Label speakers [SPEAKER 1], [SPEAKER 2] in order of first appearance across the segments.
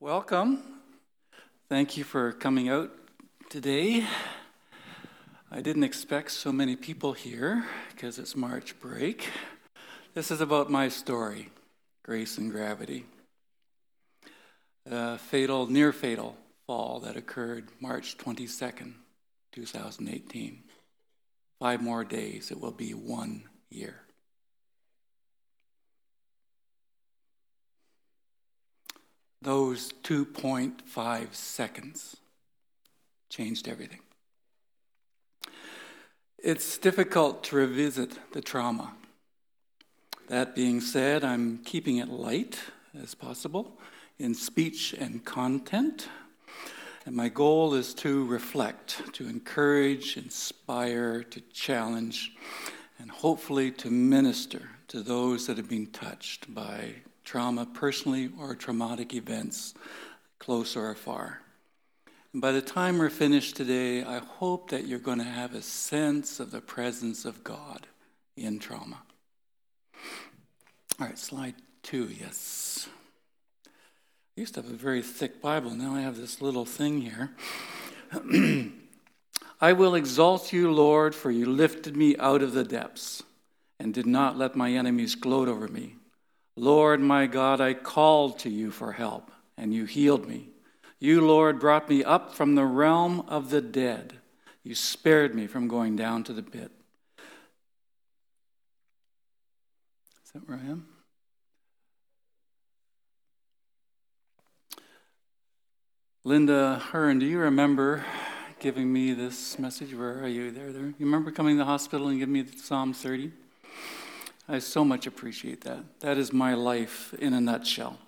[SPEAKER 1] Welcome. Thank you for coming out today. I didn't expect so many people here because it's March break. This is about my story, Grace and Gravity. A fatal, near fatal fall that occurred March 22nd, 2018. Five more days, it will be one year. Those 2.5 seconds changed everything. It's difficult to revisit the trauma. That being said, I'm keeping it light as possible in speech and content. And my goal is to reflect, to encourage, inspire, to challenge, and hopefully to minister to those that have been touched by trauma personally or traumatic events, close or far. And by the time we're finished today, I hope that you're going to have a sense of the presence of God in trauma. All right, slide two, yes. I used to have a very thick Bible, now I have this little thing here. I will exalt you, Lord, for you lifted me out of the depths and did not let my enemies gloat over me. Lord my God, I called to you for help, and you healed me. You, Lord, brought me up from the realm of the dead. You spared me from going down to the pit. Is that where I am? Linda Hearn, do you remember giving me this message? Where are you? There, there. You remember coming to the hospital and giving me Psalm 30? I so much appreciate that. That is my life in a nutshell.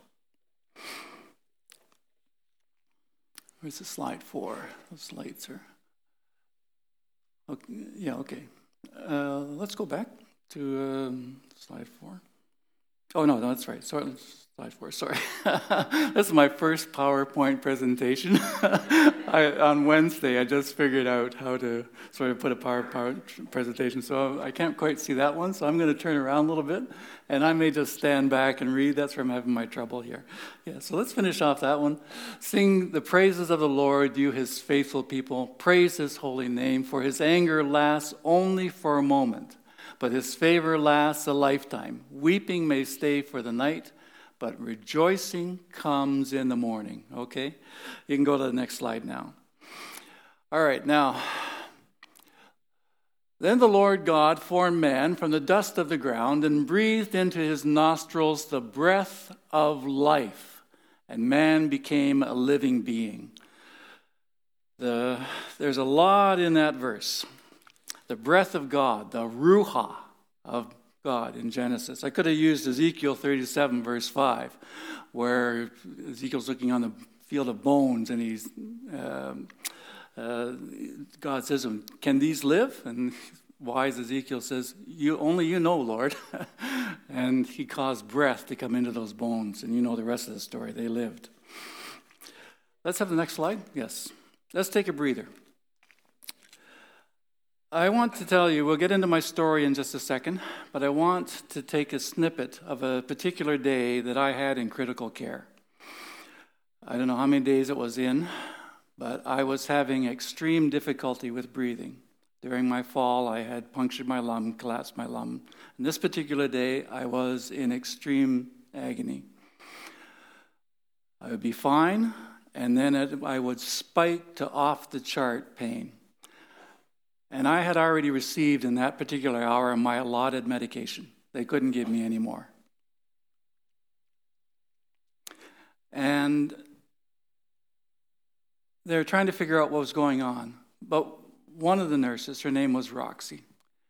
[SPEAKER 1] Where's the slide four? Those lights are. Okay, yeah, okay. Uh, let's go back to um, slide four. Oh, no, that's right. Sorry, slide four, sorry. this is my first PowerPoint presentation. I, on Wednesday, I just figured out how to sort of put a PowerPoint presentation. So I can't quite see that one, so I'm going to turn around a little bit, and I may just stand back and read. That's where I'm having my trouble here. Yeah, so let's finish off that one. Sing the praises of the Lord, you his faithful people. Praise his holy name, for his anger lasts only for a moment, but his favor lasts a lifetime. Weeping may stay for the night but rejoicing comes in the morning. Okay? You can go to the next slide now. All right, now. Then the Lord God formed man from the dust of the ground and breathed into his nostrils the breath of life, and man became a living being. The, there's a lot in that verse. The breath of God, the ruach of God in Genesis. I could have used Ezekiel 37, verse 5, where Ezekiel's looking on the field of bones and he's, uh, uh, God says him, Can these live? And wise Ezekiel says, you, Only you know, Lord. and he caused breath to come into those bones. And you know the rest of the story. They lived. Let's have the next slide. Yes. Let's take a breather. I want to tell you, we'll get into my story in just a second, but I want to take a snippet of a particular day that I had in critical care. I don't know how many days it was in, but I was having extreme difficulty with breathing. During my fall, I had punctured my lung, collapsed my lung. And this particular day, I was in extreme agony. I would be fine, and then I would spike to off the chart pain. And I had already received in that particular hour my allotted medication. They couldn't give me any more. And they're trying to figure out what was going on. But one of the nurses, her name was Roxy,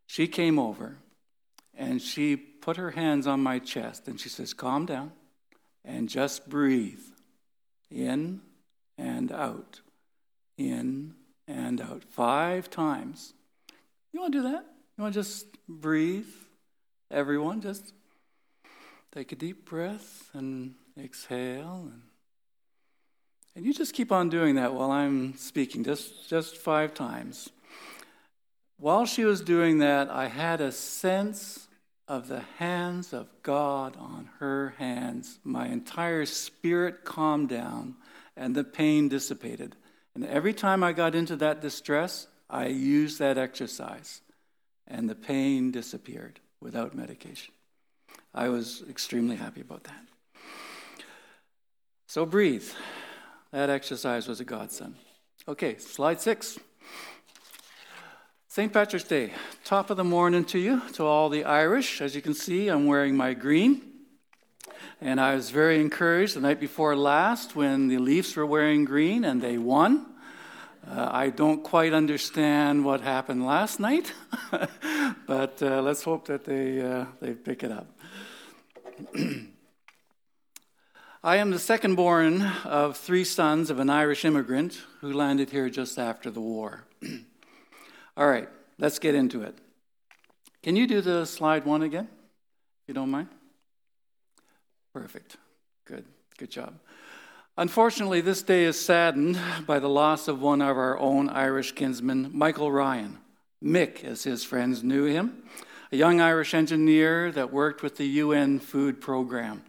[SPEAKER 1] she came over and she put her hands on my chest and she says, Calm down and just breathe in and out, in and out five times. You want to do that? You want to just breathe? Everyone, just take a deep breath and exhale. And, and you just keep on doing that while I'm speaking, just, just five times. While she was doing that, I had a sense of the hands of God on her hands, my entire spirit calmed down and the pain dissipated. And every time I got into that distress, I used that exercise, and the pain disappeared without medication. I was extremely happy about that. So breathe. That exercise was a godsend. Okay, slide six. St. Patrick's Day, top of the morning to you, to all the Irish. As you can see, I'm wearing my green. And I was very encouraged the night before last when the Leafs were wearing green and they won. Uh, I don't quite understand what happened last night, but uh, let's hope that they, uh, they pick it up. I am the second born of three sons of an Irish immigrant who landed here just after the war. All right, let's get into it. Can you do the slide one again, if you don't mind? Perfect. Good. Good job. Unfortunately, this day is saddened by the loss of one of our own Irish kinsmen, Michael Ryan. Mick, as his friends knew him, a young Irish engineer that worked with the UN food program.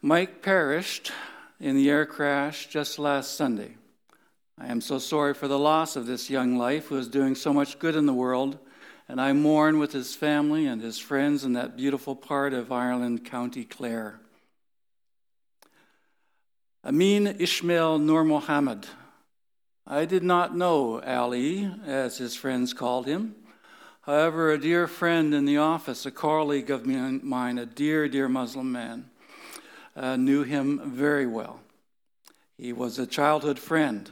[SPEAKER 1] Mike perished in the air crash just last Sunday. I am so sorry for the loss of this young life who is doing so much good in the world, and I mourn with his family and his friends in that beautiful part of Ireland, County Clare. Amin Ishmael Nur Mohammed. I did not know Ali, as his friends called him. However, a dear friend in the office, a colleague of mine, a dear, dear Muslim man, uh, knew him very well. He was a childhood friend,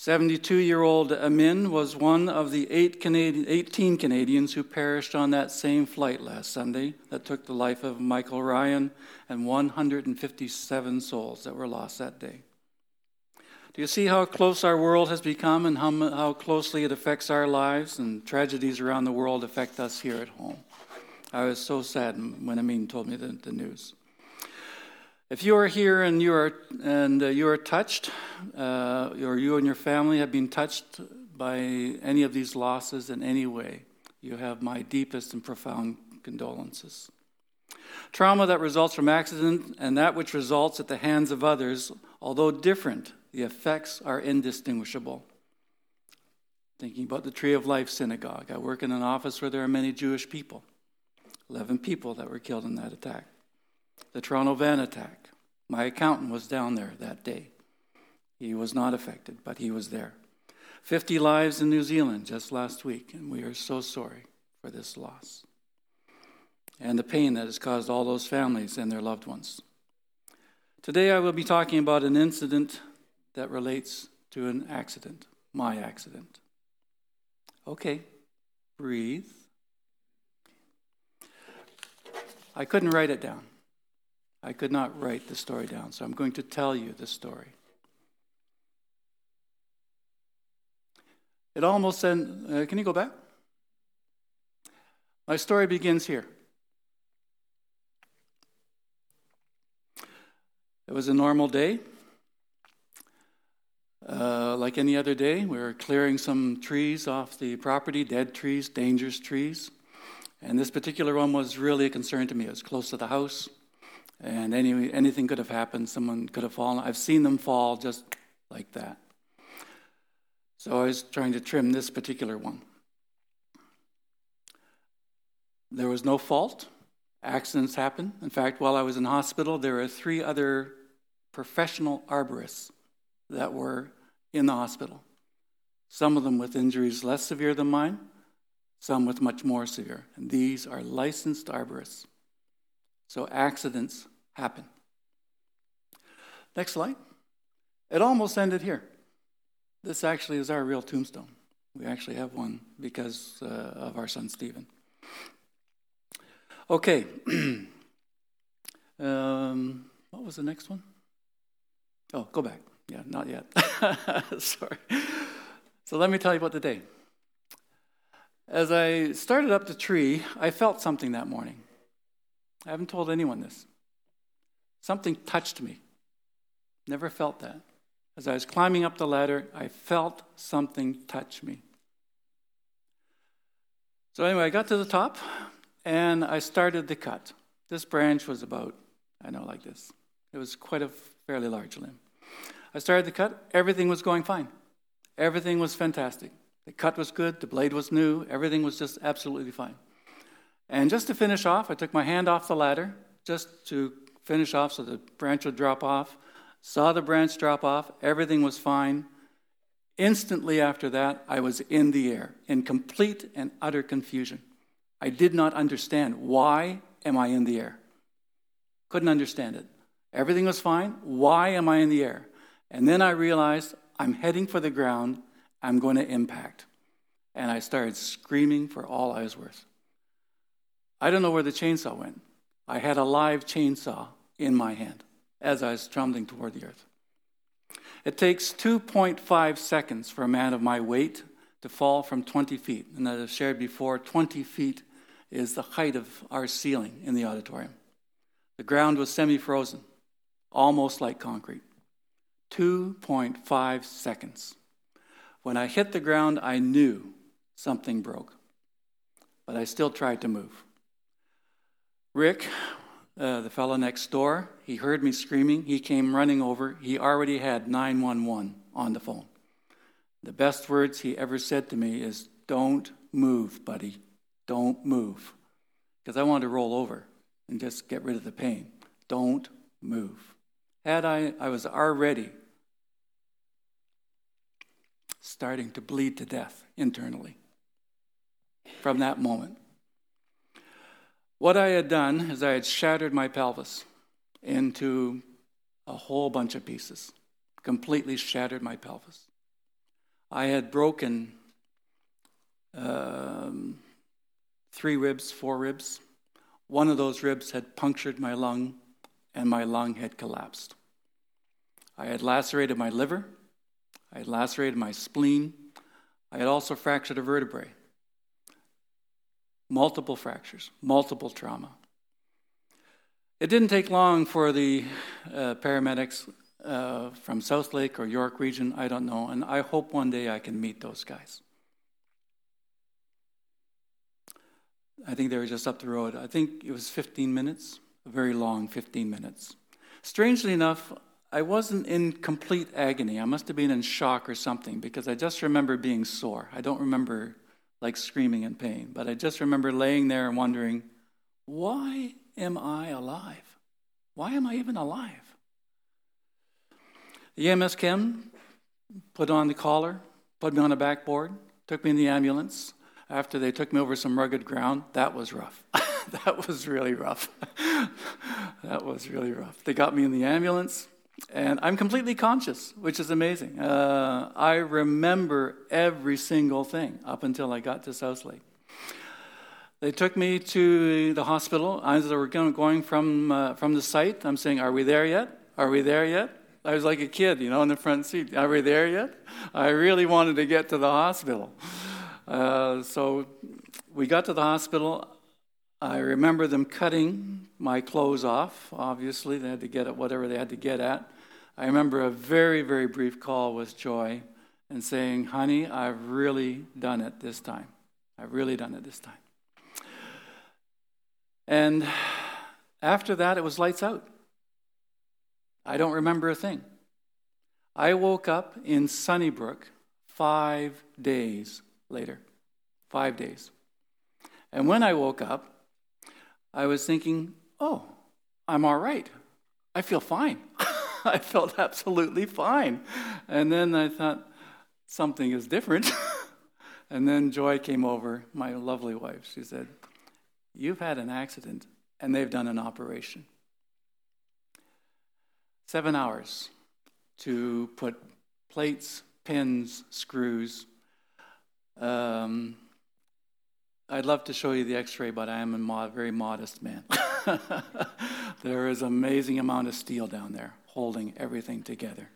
[SPEAKER 1] 72 year old Amin was one of the eight Canadian, 18 Canadians who perished on that same flight last Sunday that took the life of Michael Ryan and 157 souls that were lost that day. Do you see how close our world has become and how, how closely it affects our lives and tragedies around the world affect us here at home? I was so sad when Amin told me the, the news. If you are here and you are and uh, you are touched, uh, or you and your family have been touched by any of these losses in any way, you have my deepest and profound condolences. Trauma that results from accident and that which results at the hands of others, although different, the effects are indistinguishable. Thinking about the Tree of Life Synagogue, I work in an office where there are many Jewish people. 11 people that were killed in that attack the Toronto van attack. My accountant was down there that day. He was not affected, but he was there. 50 lives in New Zealand just last week, and we are so sorry for this loss and the pain that has caused all those families and their loved ones. Today, I will be talking about an incident that relates to an accident, my accident. Okay, breathe. I couldn't write it down. I could not write the story down, so I'm going to tell you the story. It almost said, uh, can you go back? My story begins here. It was a normal day. Uh, like any other day, we were clearing some trees off the property, dead trees, dangerous trees. And this particular one was really a concern to me. It was close to the house and any, anything could have happened. Someone could have fallen. I've seen them fall just like that. So I was trying to trim this particular one. There was no fault. Accidents happen. In fact, while I was in hospital, there were three other professional arborists that were in the hospital. Some of them with injuries less severe than mine, some with much more severe. And these are licensed arborists. So accidents happen. Next slide. It almost ended here. This actually is our real tombstone. We actually have one because uh, of our son Stephen. Okay. um, what was the next one? Oh, go back. Yeah, not yet. Sorry. So let me tell you about the day. As I started up the tree, I felt something that morning. I haven't told anyone this. Something touched me. Never felt that. As I was climbing up the ladder, I felt something touch me. So, anyway, I got to the top, and I started the cut. This branch was about, I know, like this. It was quite a fairly large limb. I started the cut, everything was going fine. Everything was fantastic. The cut was good, the blade was new, everything was just absolutely fine. And just to finish off, I took my hand off the ladder just to finish off so the branch would drop off. Saw the branch drop off, everything was fine. Instantly after that, I was in the air, in complete and utter confusion. I did not understand why am I in the air? Couldn't understand it. Everything was fine. Why am I in the air? And then I realized I'm heading for the ground. I'm going to impact. And I started screaming for all I was worth. I don't know where the chainsaw went. I had a live chainsaw in my hand as I was tumbling toward the earth. It takes 2.5 seconds for a man of my weight to fall from 20 feet. And as I've shared before, 20 feet is the height of our ceiling in the auditorium. The ground was semi frozen, almost like concrete. 2.5 seconds. When I hit the ground, I knew something broke, but I still tried to move. Rick, uh, the fellow next door, he heard me screaming. He came running over. He already had 911 on the phone. The best words he ever said to me is, Don't move, buddy. Don't move. Because I wanted to roll over and just get rid of the pain. Don't move. Had I, I was already starting to bleed to death internally from that moment. What I had done is I had shattered my pelvis into a whole bunch of pieces, completely shattered my pelvis. I had broken um, three ribs, four ribs. One of those ribs had punctured my lung, and my lung had collapsed. I had lacerated my liver, I had lacerated my spleen, I had also fractured a vertebrae. Multiple fractures, multiple trauma. It didn't take long for the uh, paramedics uh, from Southlake or York region, I don't know, and I hope one day I can meet those guys. I think they were just up the road. I think it was 15 minutes, a very long 15 minutes. Strangely enough, I wasn't in complete agony. I must have been in shock or something because I just remember being sore. I don't remember like screaming in pain, but I just remember laying there and wondering, why am I alive? Why am I even alive? The EMS came, put on the collar, put me on a backboard, took me in the ambulance after they took me over some rugged ground, that was rough. that was really rough. that was really rough. They got me in the ambulance, and I'm completely conscious, which is amazing. Uh, I remember every single thing up until I got to Southlake. They took me to the hospital. As they were going from, uh, from the site, I'm saying, Are we there yet? Are we there yet? I was like a kid, you know, in the front seat. Are we there yet? I really wanted to get to the hospital. Uh, so we got to the hospital. I remember them cutting my clothes off. Obviously, they had to get at whatever they had to get at. I remember a very, very brief call with Joy and saying, Honey, I've really done it this time. I've really done it this time. And after that, it was lights out. I don't remember a thing. I woke up in Sunnybrook five days later. Five days. And when I woke up, I was thinking, oh, I'm all right. I feel fine. I felt absolutely fine. And then I thought, something is different. and then Joy came over, my lovely wife. She said, You've had an accident, and they've done an operation. Seven hours to put plates, pins, screws, um, I'd love to show you the x-ray, but I am a very modest man. there is an amazing amount of steel down there holding everything together.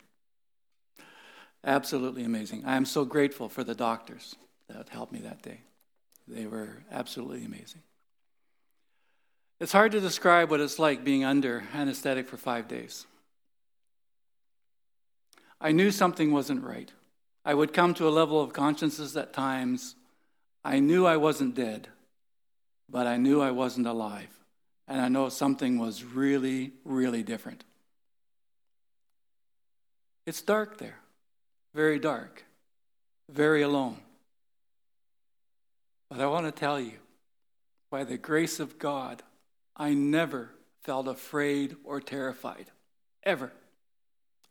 [SPEAKER 1] Absolutely amazing. I am so grateful for the doctors that helped me that day. They were absolutely amazing. It's hard to describe what it's like being under anesthetic for five days. I knew something wasn't right. I would come to a level of consciousness at times. I knew I wasn't dead, but I knew I wasn't alive. And I know something was really, really different. It's dark there, very dark, very alone. But I want to tell you, by the grace of God, I never felt afraid or terrified, ever,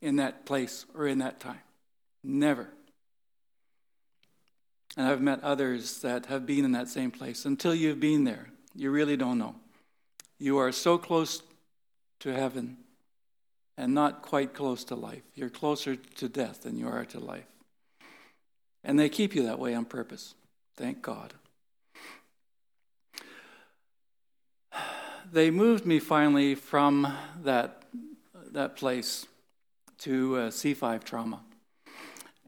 [SPEAKER 1] in that place or in that time. Never. And I've met others that have been in that same place. Until you've been there, you really don't know. You are so close to heaven and not quite close to life. You're closer to death than you are to life. And they keep you that way on purpose. Thank God. They moved me finally from that, that place to uh, C5 trauma.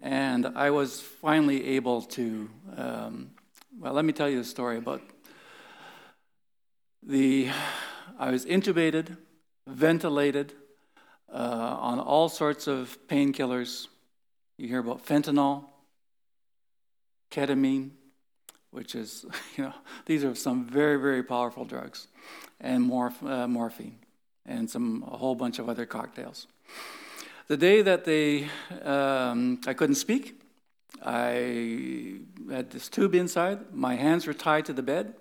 [SPEAKER 1] And I was finally able to, um, well, let me tell you the story about the, I was intubated, ventilated, uh, on all sorts of painkillers. You hear about fentanyl, ketamine, which is, you know, these are some very, very powerful drugs, and morph- uh, morphine, and some a whole bunch of other cocktails. The day that they, um, I couldn't speak, I had this tube inside. My hands were tied to the bed,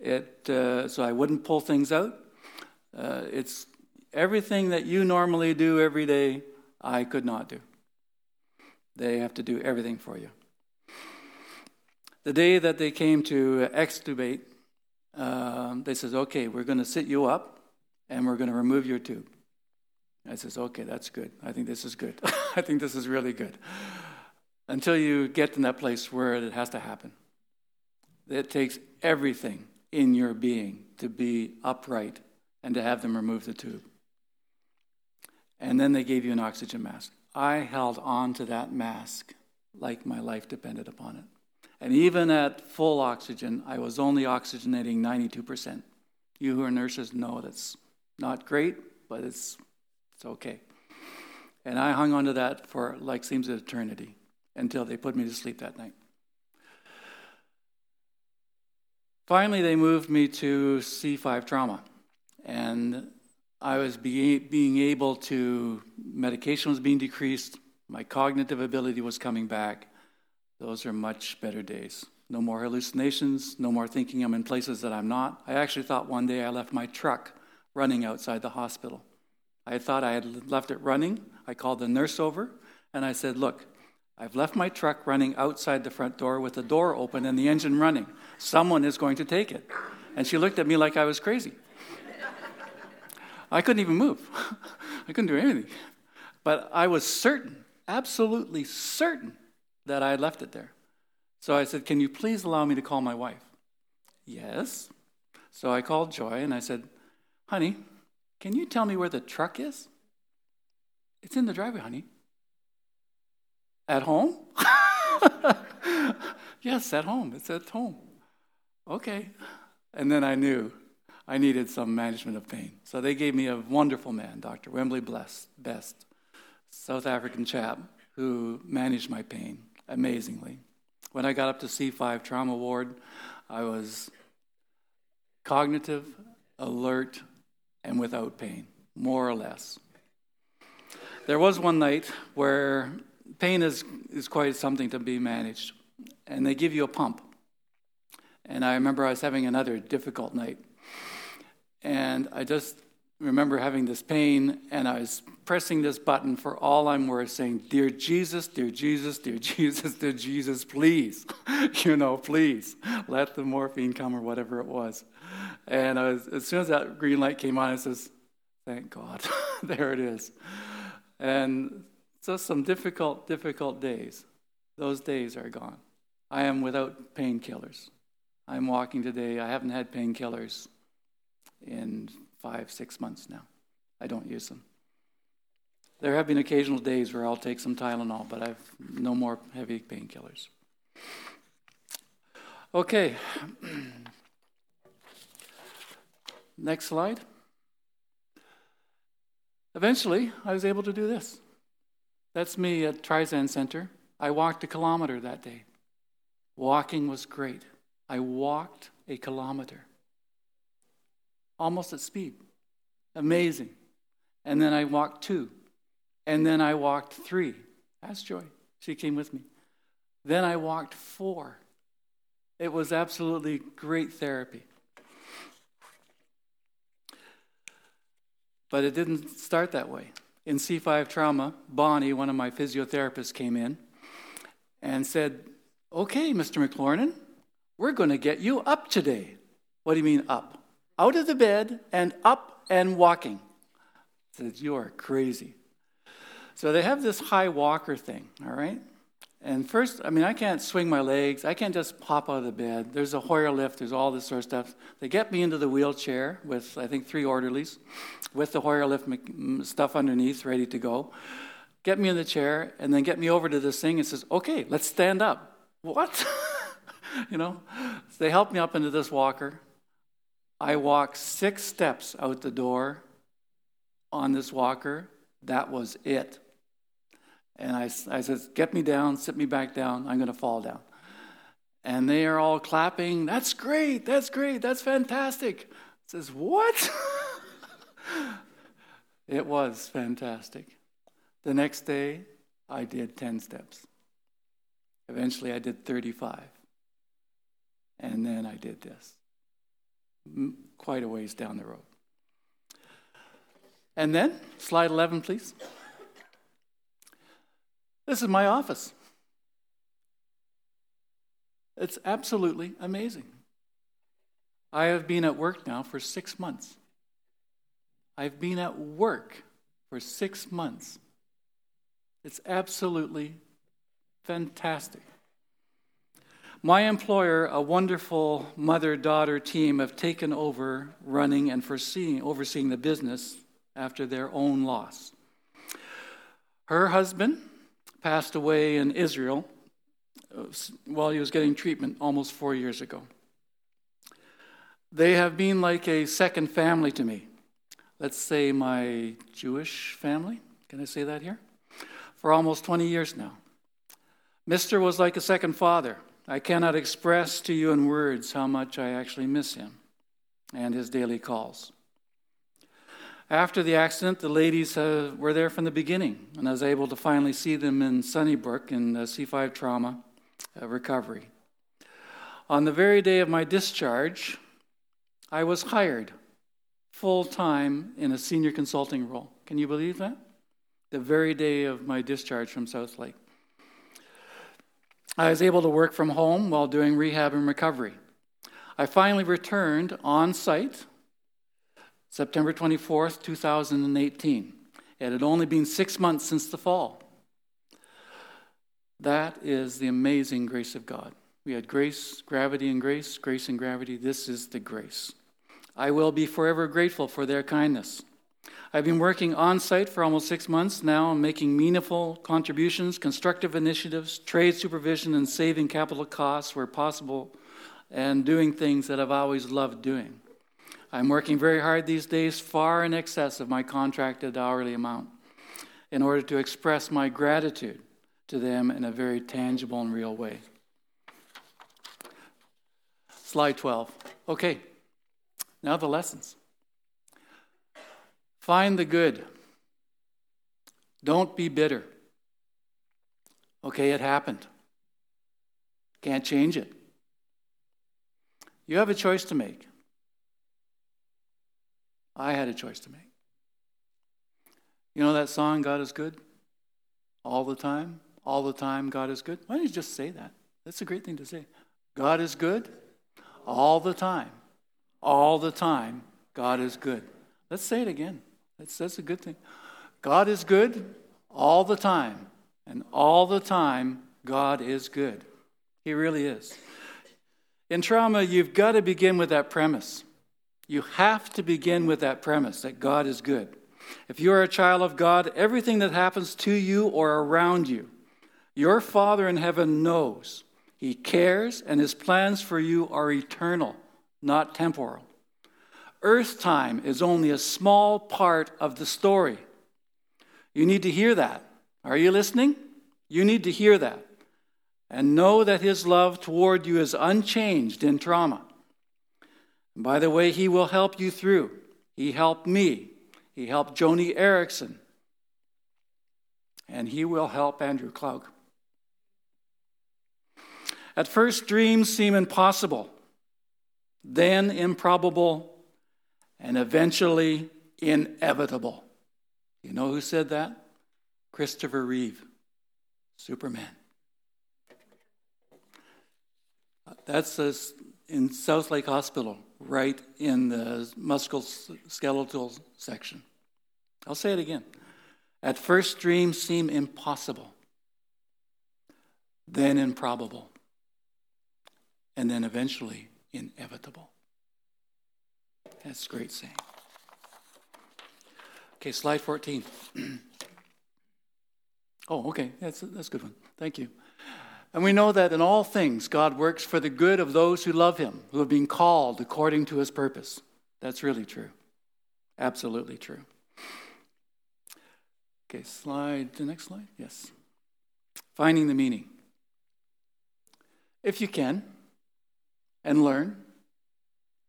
[SPEAKER 1] it, uh, so I wouldn't pull things out. Uh, it's everything that you normally do every day, I could not do. They have to do everything for you. The day that they came to extubate, um, they says, "Okay, we're going to sit you up, and we're going to remove your tube." I says, okay, that's good. I think this is good. I think this is really good. Until you get in that place where it has to happen. It takes everything in your being to be upright and to have them remove the tube. And then they gave you an oxygen mask. I held on to that mask like my life depended upon it. And even at full oxygen, I was only oxygenating 92%. You who are nurses know that's not great, but it's it's okay. And I hung on to that for like seems an eternity until they put me to sleep that night. Finally, they moved me to C5 trauma. And I was be- being able to, medication was being decreased, my cognitive ability was coming back. Those are much better days. No more hallucinations, no more thinking I'm in places that I'm not. I actually thought one day I left my truck running outside the hospital. I thought I had left it running. I called the nurse over and I said, Look, I've left my truck running outside the front door with the door open and the engine running. Someone is going to take it. And she looked at me like I was crazy. I couldn't even move, I couldn't do anything. But I was certain, absolutely certain, that I had left it there. So I said, Can you please allow me to call my wife? Yes. So I called Joy and I said, Honey, can you tell me where the truck is? It's in the driveway, honey. At home? yes, at home. It's at home. Okay. And then I knew I needed some management of pain. So they gave me a wonderful man, Dr. Wembley Bless, Best, South African chap who managed my pain amazingly. When I got up to C5 trauma ward, I was cognitive, alert, and without pain, more or less. There was one night where pain is, is quite something to be managed, and they give you a pump. And I remember I was having another difficult night. And I just remember having this pain, and I was pressing this button for all I'm worth, saying, Dear Jesus, dear Jesus, dear Jesus, dear Jesus, please, you know, please, let the morphine come or whatever it was. And was, as soon as that green light came on, I says, Thank God, there it is. And so some difficult, difficult days. Those days are gone. I am without painkillers. I'm walking today. I haven't had painkillers in five, six months now. I don't use them. There have been occasional days where I'll take some Tylenol, but I've no more heavy painkillers. Okay. Next slide. Eventually, I was able to do this. That's me at Trisan Center. I walked a kilometer that day. Walking was great. I walked a kilometer. almost at speed. Amazing. And then I walked two. And then I walked three. Ask Joy. She came with me. Then I walked four. It was absolutely great therapy. But it didn't start that way. In C5 trauma, Bonnie, one of my physiotherapists, came in and said, Okay, Mr. McLaurin, we're going to get you up today. What do you mean up? Out of the bed and up and walking. I said, You are crazy. So they have this high walker thing, all right? And first, I mean, I can't swing my legs. I can't just pop out of the bed. There's a Hoyer lift. There's all this sort of stuff. They get me into the wheelchair with, I think, three orderlies with the Hoyer lift mm, stuff underneath, ready to go. Get me in the chair, and then get me over to this thing and says, okay, let's stand up. What? you know? So they help me up into this walker. I walk six steps out the door on this walker. That was it. And I, I said, Get me down, sit me back down, I'm going to fall down. And they are all clapping, That's great, that's great, that's fantastic. I says, What? it was fantastic. The next day, I did 10 steps. Eventually, I did 35. And then I did this, quite a ways down the road. And then, slide 11, please. This is my office. It's absolutely amazing. I have been at work now for six months. I've been at work for six months. It's absolutely fantastic. My employer, a wonderful mother daughter team, have taken over running and foreseeing, overseeing the business after their own loss. Her husband passed away in Israel uh, while he was getting treatment almost four years ago. They have been like a second family to me. Let's say my Jewish family. Can I say that here? For almost 20 years now. Mister was like a second father. I cannot express to you in words how much I actually miss him and his daily calls. After the accident, the ladies uh, were there from the beginning, and I was able to finally see them in Sunnybrook in uh, C5 trauma uh, recovery. On the very day of my discharge, I was hired full time in a senior consulting role. Can you believe that? The very day of my discharge from Southlake. I was able to work from home while doing rehab and recovery. I finally returned on site September 24th, 2018. It had only been six months since the fall. That is the amazing grace of God. We had grace, gravity, and grace, grace and gravity. This is the grace. I will be forever grateful for their kindness. I've been working on site for almost six months now, making meaningful contributions, constructive initiatives, trade supervision, and saving capital costs where possible, and doing things that I've always loved doing. I'm working very hard these days, far in excess of my contracted hourly amount, in order to express my gratitude to them in a very tangible and real way. Slide 12. Okay, now the lessons. Find the good. Don't be bitter. Okay, it happened. Can't change it. You have a choice to make. I had a choice to make. You know that song, God is good? All the time? All the time, God is good? Why don't you just say that? That's a great thing to say. God is good all the time. All the time, God is good. Let's say it again. That's, that's a good thing. God is good all the time. And all the time, God is good. He really is. In trauma, you've got to begin with that premise. You have to begin with that premise that God is good. If you are a child of God, everything that happens to you or around you, your Father in heaven knows. He cares, and His plans for you are eternal, not temporal. Earth time is only a small part of the story. You need to hear that. Are you listening? You need to hear that. And know that His love toward you is unchanged in trauma. By the way, he will help you through. He helped me. He helped Joni Eareckson. And he will help Andrew Clark. At first, dreams seem impossible, then improbable, and eventually inevitable. You know who said that? Christopher Reeve, Superman. That's us in Southlake Hospital, right in the musculoskeletal section. I'll say it again. At first, dreams seem impossible, then improbable, and then eventually inevitable. That's a great saying. Okay, slide 14. oh, okay, that's, that's a good one. Thank you. And we know that in all things, God works for the good of those who love Him, who have been called according to His purpose. That's really true. Absolutely true. Okay, slide, the next slide. Yes. Finding the meaning. If you can, and learn,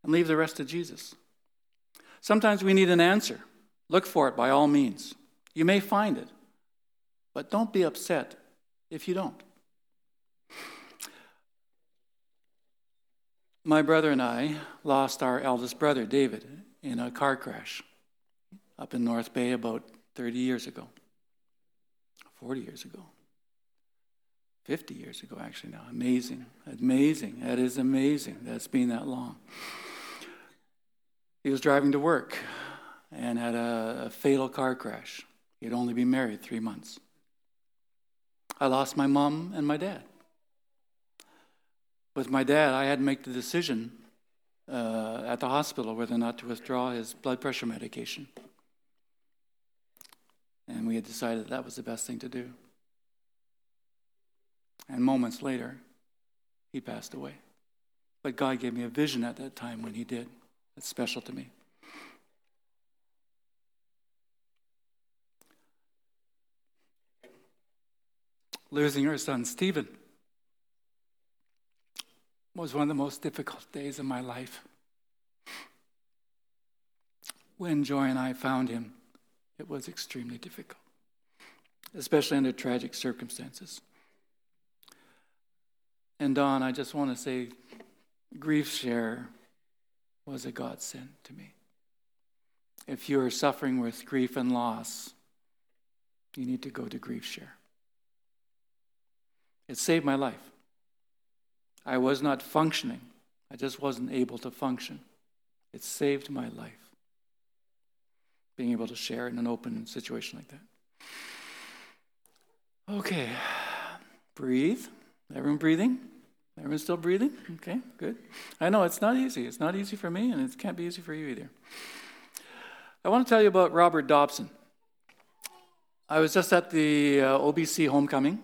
[SPEAKER 1] and leave the rest to Jesus. Sometimes we need an answer. Look for it by all means. You may find it, but don't be upset if you don't. My brother and I lost our eldest brother, David, in a car crash up in North Bay about 30 years ago, 40 years ago, 50 years ago, actually, now. Amazing. Amazing. That is amazing. That's been that long. He was driving to work and had a, a fatal car crash. He'd only been married three months. I lost my mom and my dad. With my dad, I had to make the decision uh, at the hospital whether or not to withdraw his blood pressure medication. And we had decided that that was the best thing to do. And moments later, he passed away. But God gave me a vision at that time when he did. It's special to me. Losing our son, Stephen was one of the most difficult days of my life. When Joy and I found him, it was extremely difficult, especially under tragic circumstances. And Don, I just want to say, Grief Share was a godsend to me. If you are suffering with grief and loss, you need to go to Grief Share. It saved my life. I was not functioning. I just wasn't able to function. It saved my life. Being able to share in an open situation like that. Okay. Breathe. Everyone breathing? Everyone still breathing? Okay, good. I know it's not easy. It's not easy for me, and it can't be easy for you either. I want to tell you about Robert Dobson. I was just at the uh, OBC homecoming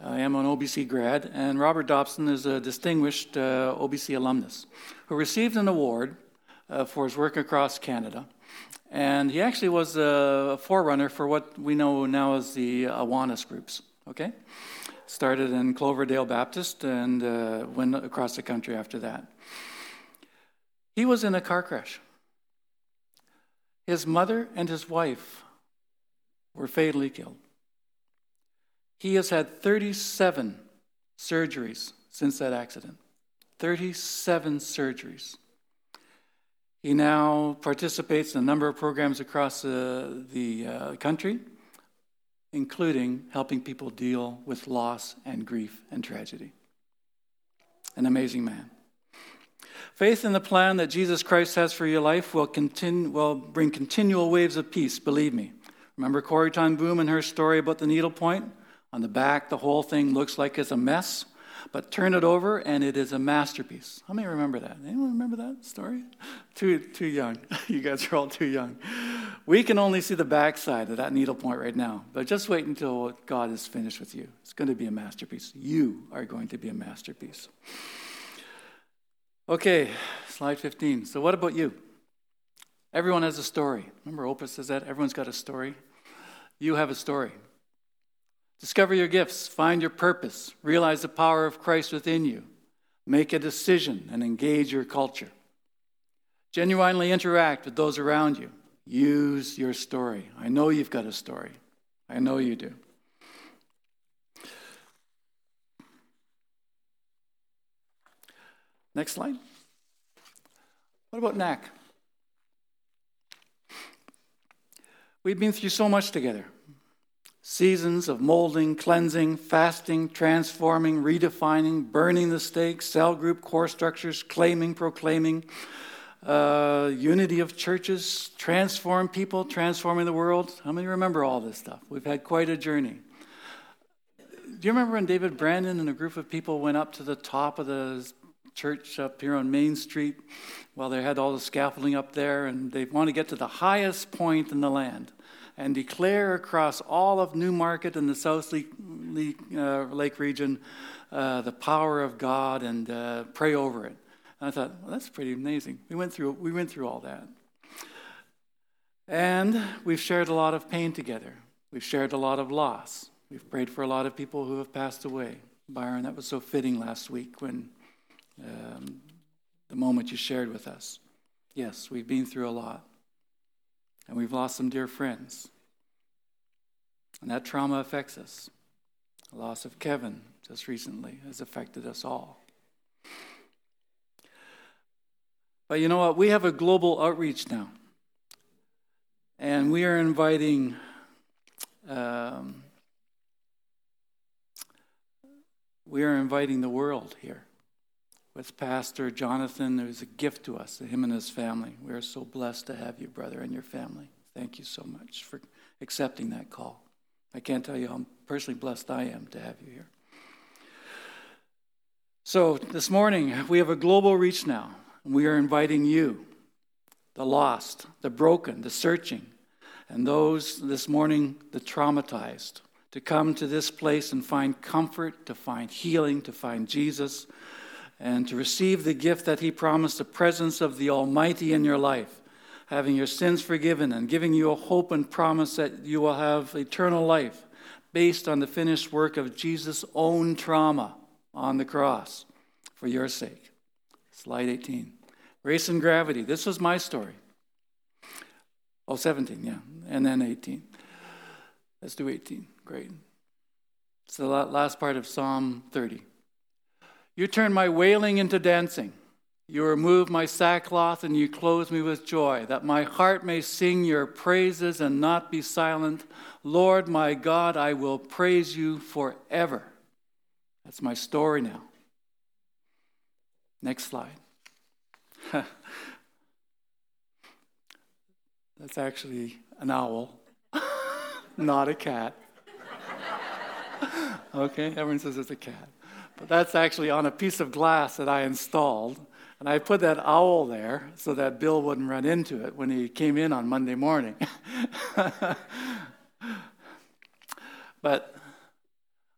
[SPEAKER 1] I am an OBC grad, and Robert Dobson is a distinguished uh, OBC alumnus who received an award uh, for his work across Canada. And he actually was a forerunner for what we know now as the Awanas groups. Okay? Started in Cloverdale Baptist and uh, went across the country after that. He was in a car crash. His mother and his wife were fatally killed. He has had 37 surgeries since that accident. 37 surgeries. He now participates in a number of programs across the, the uh, country, including helping people deal with loss and grief and tragedy. An amazing man. Faith in the plan that Jesus Christ has for your life will, continue, will bring continual waves of peace, believe me. Remember Corrie ten Boom and her story about the needlepoint? On the back, the whole thing looks like it's a mess, but turn it over and it is a masterpiece. How many remember that? Anyone remember that story? Too, too young. you guys are all too young. We can only see the backside of that needlepoint right now, but just wait until God is finished with you. It's going to be a masterpiece. You are going to be a masterpiece. Okay, slide 15. So, what about you? Everyone has a story. Remember, Oprah says that? Everyone's got a story. You have a story. Discover your gifts, find your purpose, realize the power of Christ within you, make a decision, and engage your culture. Genuinely interact with those around you. Use your story. I know you've got a story. I know you do. Next slide. What about NAC? We've been through so much together seasons of molding, cleansing, fasting, transforming, redefining, burning the stakes, cell group core structures, claiming, proclaiming, uh, unity of churches, transform people, transforming the world. How many remember all this stuff? We've had quite a journey. Do you remember when David Brandon and a group of people went up to the top of the church up here on Main Street while they had all the scaffolding up there and they want to get to the highest point in the land? And declare across all of Newmarket and the Southlake, uh, Lake region uh, the power of God and uh, pray over it. And I thought, well, that's pretty amazing. We went through, we went through all that. And we've shared a lot of pain together. We've shared a lot of loss. We've prayed for a lot of people who have passed away. Byron, that was so fitting last week when um, the moment you shared with us. Yes, we've been through a lot. And we've lost some dear friends. And that trauma affects us. The loss of Kevin just recently has affected us all. But you know what? We have a global outreach now. And we are inviting um, we are inviting the world here with Pastor Jonathan. It was a gift to us, to him and his family. We are so blessed to have you, brother, and your family. Thank you so much for accepting that call. I can't tell you how personally blessed I am to have you here. So, this morning, we have a global reach now. We are inviting you, the lost, the broken, the searching, and those this morning, the traumatized, to come to this place and find comfort, to find healing, to find Jesus, and to receive the gift that He promised the presence of the Almighty in your life, having your sins forgiven and giving you a hope and promise that you will have eternal life based on the finished work of Jesus' own trauma on the cross for your sake. Slide 18. Grace and gravity. This was my story. Oh, 17, yeah. And then 18. Let's do 18. Great. It's the last part of Psalm 30. You turn my wailing into dancing. You remove my sackcloth and you clothe me with joy, that my heart may sing your praises and not be silent. Lord my God, I will praise you forever. That's my story now. Next slide. That's actually an owl, not a cat. okay, everyone says it's a cat. But that's actually on a piece of glass that I installed. And I put that owl there so that Bill wouldn't run into it when he came in on Monday morning. but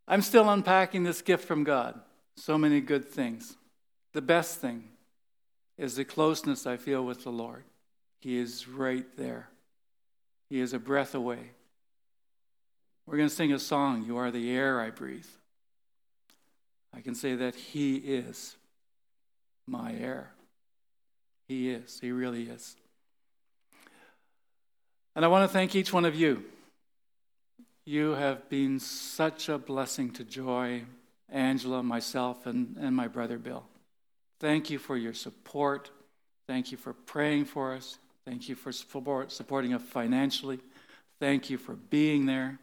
[SPEAKER 1] I'm still unpacking this gift from God. So many good things. The best thing is the closeness I feel with the Lord. He is right there, He is a breath away. We're going to sing a song, You Are the Air I Breathe. I can say that He is my air. He is. He really is. And I want to thank each one of you. You have been such a blessing to Joy, Angela, myself, and, and my brother Bill. Thank you for your support. Thank you for praying for us. Thank you for support, supporting us financially. Thank you for being there.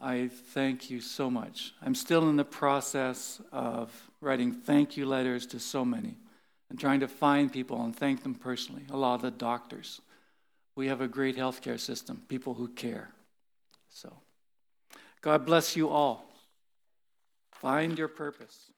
[SPEAKER 1] I thank you so much. I'm still in the process of writing thank you letters to so many and trying to find people and thank them personally. A lot of the doctors. We have a great healthcare system, people who care. So, God bless you all. Find your purpose.